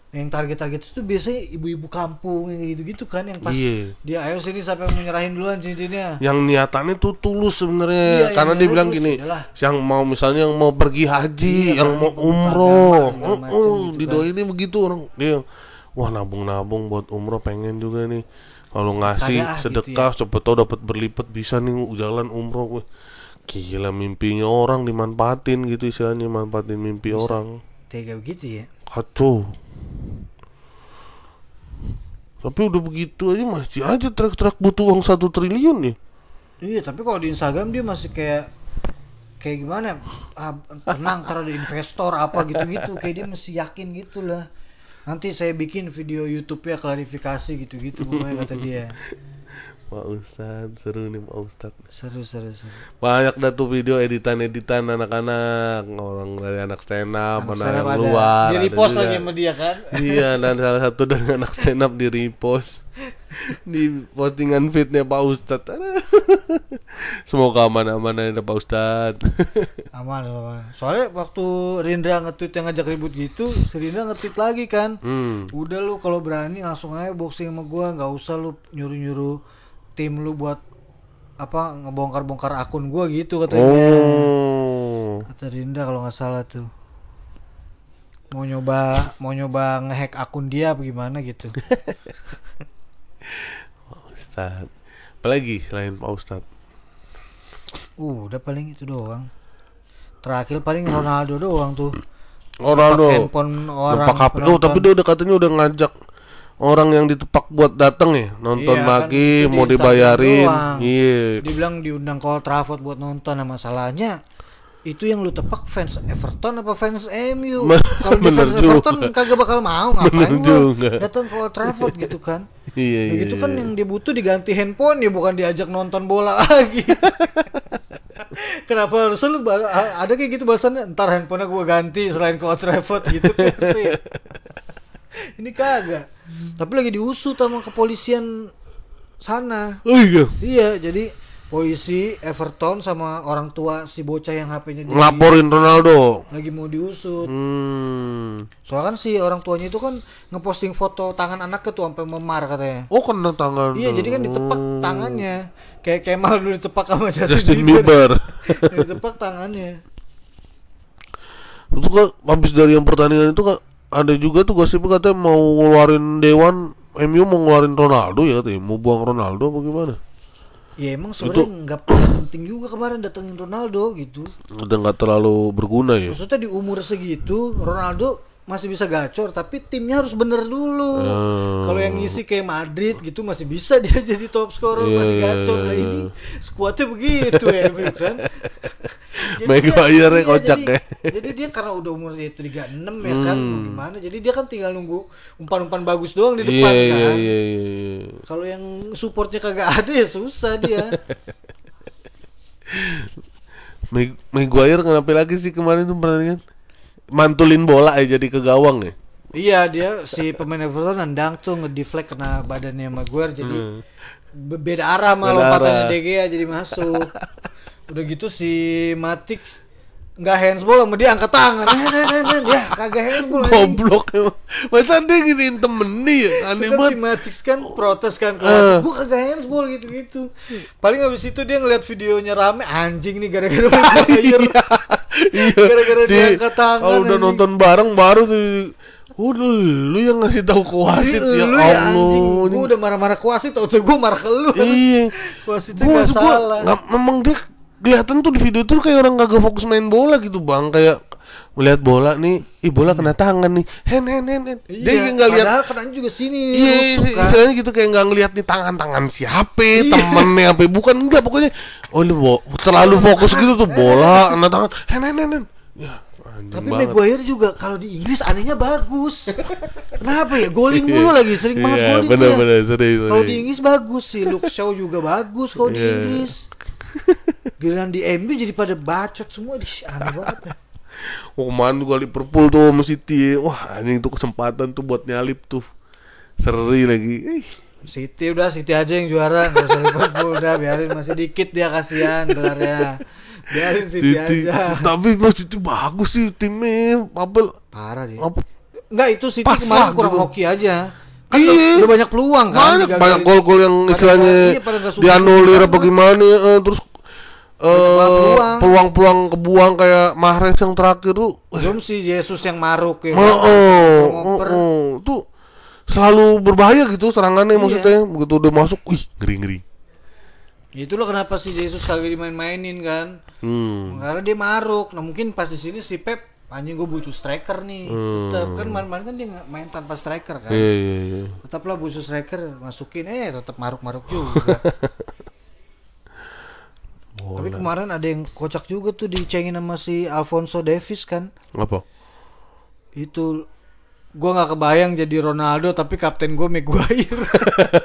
Yang target-target itu biasanya ibu-ibu kampung yang gitu-gitu kan yang pas Iya. dia ayo sini sampai mau nyerahin duluan cincinnya Yang niatannya tuh tulus sebenarnya Iya, karena dia bilang gini, yaudahlah. yang mau misalnya yang mau pergi haji, Iya, yang mau umroh, oh, oh, gitu kan. didoainnya begitu orang dia, wah nabung-nabung buat umroh pengen juga nih. Kalau ngasih ah, sedekah, siapa tahu dapat berlipat bisa nih jalan umroh. Wih, Gila mimpinya orang dimanfaatin gitu istilahnya manfaatin mimpi orang. tega begitu ya Kacau. Tapi udah begitu aja masih aja truk-truk butuh uang satu triliun ya. iya tapi kalau di Instagram dia masih kayak kayak gimana ya? ah, tenang ada investor apa gitu-gitu kayak dia masih yakin gitu lah nanti saya bikin video YouTube ya klarifikasi gitu-gitu pokoknya kata dia Pak Ustad, seru nih Pak Ustad. seru seru seru. Banyak dah tuh video editan-editan anak-anak Orang dari anak stand up, mana Stand up yang luar di repost lagi sama dia kan? Iya, dan salah satu dari anak stand up di repost. Di postingan fitnya Pak Ustad Semoga aman-aman ada Pak Ustad aman aman soalnya waktu Rindra nge-tweet yang ngajak ribut gitu si Rindra nge-tweet lagi kan. Hmm, udah lu kalau berani langsung aja boxing sama gua nggak usah lu nyuruh nyuruh tim lu buat apa ngebongkar bongkar akun gua gitu katanya Oh. Kata Rindra kalau nggak salah tuh. Mau nyoba mau nyoba ngehack akun dia apa gimana gitu. Ustad Apalagi selain Pak Ustad uh, udah paling itu doang. Terakhir paling Ronaldo doang tuh. Ronaldo. Pakai handphone orang HP. Oh, tapi dia udah katanya udah ngajak orang yang ditepak buat datang ya nonton Iya, kan, lagi itu di mau dibayarin. Iya. dia bilang diundang ke Old Trafford buat nonton nah masalahnya itu yang lu tepak fans Everton apa fans MU kalau di fans juga. Everton kagak bakal mau ngapain juga. datang ke Old Trafford gitu kan Iya, iya. gitu kan iya. yang dia butuh diganti handphone ya bukan diajak nonton bola lagi kenapa harus lu ada kayak gitu balasannya ntar handphonenya gua ganti selain ke Old Trafford gitu kan sih. Ini kagak tapi lagi diusut sama kepolisian sana Oh iya. Iya, jadi polisi Everton sama orang tua si bocah yang HP-nya dia Ngelaporin Ronaldo. lagi mau diusut. Hmm. Soalnya kan si orang tuanya itu kan ngeposting foto tangan anaknya tuh sampai memar katanya. Oh kena tangan. Iya, jadi kan ditepak Oh. tangannya. Kayak Kemal dulu ditepak sama Justin, Justin Bieber. Bieber. ditepak tangannya. itu kan habis dari yang pertandingan itu kan ada juga tuh gosip katanya mau ngeluarin dewan MU mau ngeluarin Ronaldo ya katanya mau buang Ronaldo apa gimana? Ya emang sebenarnya nggak penting juga kemarin datengin Ronaldo gitu. Udah nggak terlalu berguna ya. Maksudnya di umur segitu Ronaldo masih bisa gacor tapi timnya harus bener dulu. Hmm. Kalau yang ngisi kayak Madrid gitu masih bisa dia jadi top scorer Iya, masih iya, gacor. iya, Nah iya. ini skuadnya begitu ya kan. Maguire dia- kocak jadi, ya. Jadi dia karena udah umurnya itu 36 ya kan Hmm. mau gimana. Jadi dia kan tinggal nunggu umpan-umpan bagus doang di depan Iya iya kan. iya iya. iya. Kalau yang supportnya kagak ada ya susah dia. Mag- Maguire kenapa lagi sih kemarin tuh pertandingan? Mantulin bola aja jadi ke gawang ya. Iya dia si pemain Everton nendang tuh ngedeflect kena badannya Maguire jadi be- beda arah sama Hmm. Lompatannya Gea jadi masuk. Udah gitu si Matic nggak handsball sama dia angkat tangan. Nen, nen, nen, nen. Ya kagak handsball anjing. Goblok. Masa dia giniin temennya ya? Itu Aneh kan si banget. Matic kan protes kan Eh. uh. Gue kagak handsball gitu-gitu Paling abis itu dia ngeliat videonya rame Anjing nih gara-gara Maguire Iya. Gara-gara dia Di- angkat tangan, Kalau udah nonton bareng baru tuh Udah lu yang ngasih tahu ke wasit Jadi ya lu ya anjing Allah. Gue udah marah-marah ke wasit Tau gue marah ke lu Iya. Wasitnya Gua, gak gua, salah nggak- memang dia kelihatan tuh di video tuh kayak orang kagak fokus main bola gitu bang kayak melihat bola nih, ih bola kena tangan nih, hen hen hen, hen. dia Iya, nggak lihat Padahal kenanya juga sini Iya, nusuk kan. istilahnya gitu kayak nggak ngeliat nih tangan-tangan siapa, Iya. temennya apa, bukan enggak pokoknya, oh bo- terlalu fokus gitu tuh bola, kena tangan, hen hen hen, hen. ya Tapi banget. Maguire juga kalau di Inggris anehnya bagus. Kenapa ya? Golin mulu lagi, sering banget Iya, golin bener dia. bener. Kalau di Inggris bagus sih, Luke Shaw juga bagus kalau di Iya. Inggris. Giliran di MU jadi pada bacot semua, Ih, aneh banget. dah. Wah kemarin gua Liverpool tuh sama City Wah anjing itu kesempatan tuh buat nyalip tuh Seri lagi Ih, City udah City aja yang juara, nggak usah Liverpool udah biarin masih dikit dia kasihan gelarnya. Biarin City, aja. Tapi Mas City bagus sih timnya Apa Parah dia. apa Enggak itu City kemarin kurang gitu. hoki aja. Kan Iya. udah, banyak peluang kan. banyak, banyak gol-gol yang istilahnya iya, dianulir suka apa gimana eh, terus eh peluang. peluang-peluang kebuang kayak Mahrez yang terakhir tuh Belum si Yesus yang maruk ya. Oh, oh, oh, oh. tuh selalu berbahaya gitu serangannya Iya. maksudnya begitu udah masuk, wih ngeri ngeri. Itu loh kenapa si Yesus kagak dimain-mainin kan? Hmm. Karena dia maruk. Nah mungkin pas di sini si Pep anjing gue butuh striker nih. Hmm. Tetep kan kemarin kan dia main tanpa striker kan. Iya iya iya. Tetaplah butuh striker masukin eh tetap maruk-maruk juga. Tapi kemarin ada yang kocak juga tuh dicengin sama si Alfonso Davis kan. Apa? Itu gua nggak kebayang jadi Ronaldo tapi kapten gue Maguire.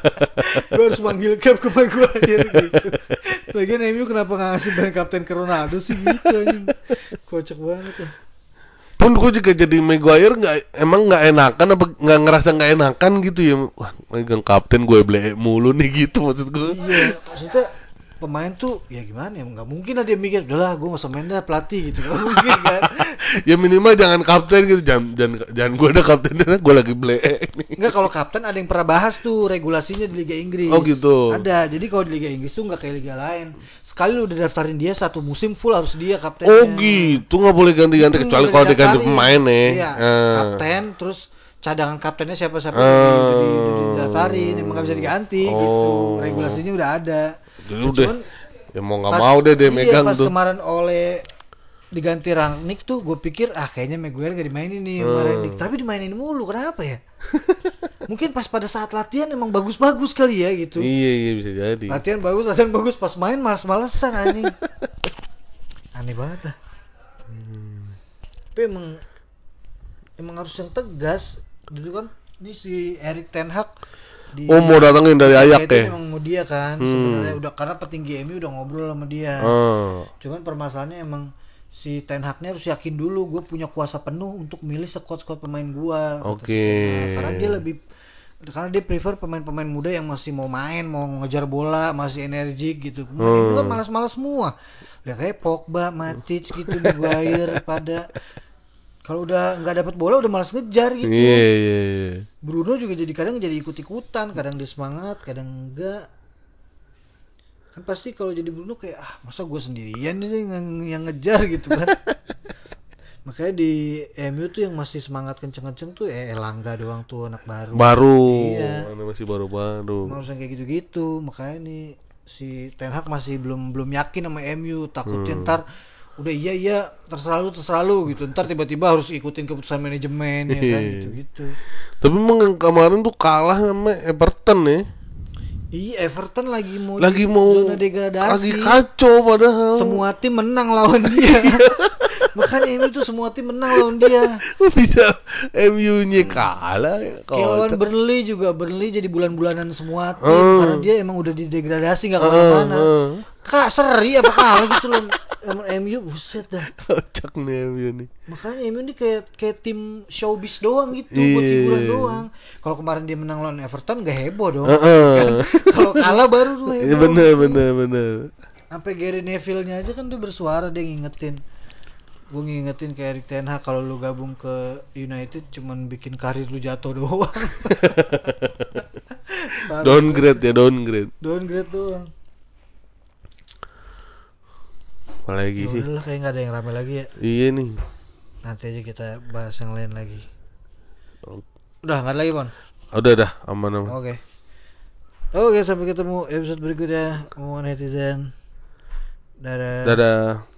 gue harus manggil cap ke Maguire gitu. Lagian MU kenapa nggak ngasih ban kapten ke Ronaldo sih gitu. Kocak banget ya. Pun gue juga jadi Maguire nggak emang nggak enakan apa nggak ngerasa nggak enakan gitu ya. Wah, megang kapten gue beli mulu nih gitu maksud gue. Iya, maksudnya pemain tuh ya gimana ya nggak mungkin ada yang mikir udahlah gue nggak usah main dah pelatih gitu nggak mungkin kan ya minimal jangan kapten gitu, jangan jangan, jangan gue ada kaptennya, gue lagi beli nih. Enggak kalau kapten ada yang pernah bahas tuh regulasinya di Liga Inggris. Oh, gitu. Ada. Jadi kalau di Liga Inggris tuh nggak kayak liga lain. Sekali lu udah daftarin dia satu musim full harus dia kaptennya. Oh gitu, nggak boleh ganti-ganti kecuali nggak kalau diganti pemain ya. Iya. Eh. Kapten terus cadangan kaptennya siapa-siapa Eh. udah, di, di- didaftarin emang gak bisa diganti gitu. Oh. Regulasinya udah ada. Jadi Ya, udah, cuman ya mau nggak mau deh dia iya, megang pas tuh. kemarin oleh diganti Rangnick tuh gue pikir ah kayaknya Maguire gak dimainin nih Hmm. Rangnick tapi dimainin mulu kenapa ya mungkin pas pada saat latihan emang bagus-bagus kali ya gitu Iya iya bisa jadi. latihan bagus latihan bagus pas main males-malesan anjing aneh banget lah tapi emang emang harus yang tegas gitu kan ini si Erik Ten Hag di Oh mau datangin dari Ayak ya? emang mau dia kan Hmm. sebenarnya udah karena petinggi MU udah ngobrol sama dia Ah. cuman permasalahannya emang si Ten Hag-nya harus yakin dulu gue punya kuasa penuh untuk milih squad-squad pemain gua kata si Oke. Hag. karena dia lebih karena dia prefer pemain-pemain muda yang masih mau main mau ngejar bola masih energik gitu pemain itu Hmm. kan malas-malas semua lihat kayak Pogba Matic gitu Maguire pada kalau udah nggak dapat bola udah malas ngejar gitu Iya iya iya. Bruno juga jadi kadang jadi ikut-ikutan, kadang dia semangat, kadang enggak. Kan pasti kalau jadi Bruno kayak ah masa gue sendirian sih yang, yang ngejar gitu kan. Makanya di MU tuh yang masih semangat kenceng-kenceng tuh eh Elangga doang tuh anak baru. Baru, Iya. Masih baru-baru. Harus yang kayak gitu-gitu. Makanya nih si Ten Hag masih belum belum yakin sama MU, takutnya Hmm. ntar udah iya iya terserah lu terserah lu gitu. Ntar tiba-tiba harus ikutin keputusan manajemen ya kan Iya. gitu-gitu. Tapi emang yang kemarin tuh kalah sama Everton ya. Iya Everton lagi mau Lagi di mau zona degradasi. Lagi kacau padahal. Semua tim menang lawan dia. Makanya ini tuh semua tim menang lawan dia. bisa MU-nya kalah ya. Kayak lawan. Burnley juga Burnley jadi bulan-bulanan semua tim Hmm. karena dia emang udah didegradasi nggak Hmm, ke mana-mana. hmm. Kak seri apa kalah gitu loh. Emang MU buset dah. Kocak nih MU nih. Makanya MU ini kayak kayak tim showbiz doang gitu buat Iya. hiburan doang. Kalau kemarin dia menang lawan Everton gak heboh dong. Heeh. Kalau kalah baru tuh Iya heboh. bener bener bener. sampai Gary Neville-nya aja kan dia bersuara dia ngingetin gue ngingetin ke Erik Ten Hag kalau lu gabung ke United cuman bikin karir lu jatuh doang. Downgrade ya downgrade. downgrade doang Apalagi ya sih. udahlah kayak nggak ada yang rame lagi ya Iya nih. nanti aja kita bahas yang lain lagi udah nggak ada lagi Bon Udah dah aman aman. oke oke sampai ketemu episode berikutnya omongan netizen dadah Dadah.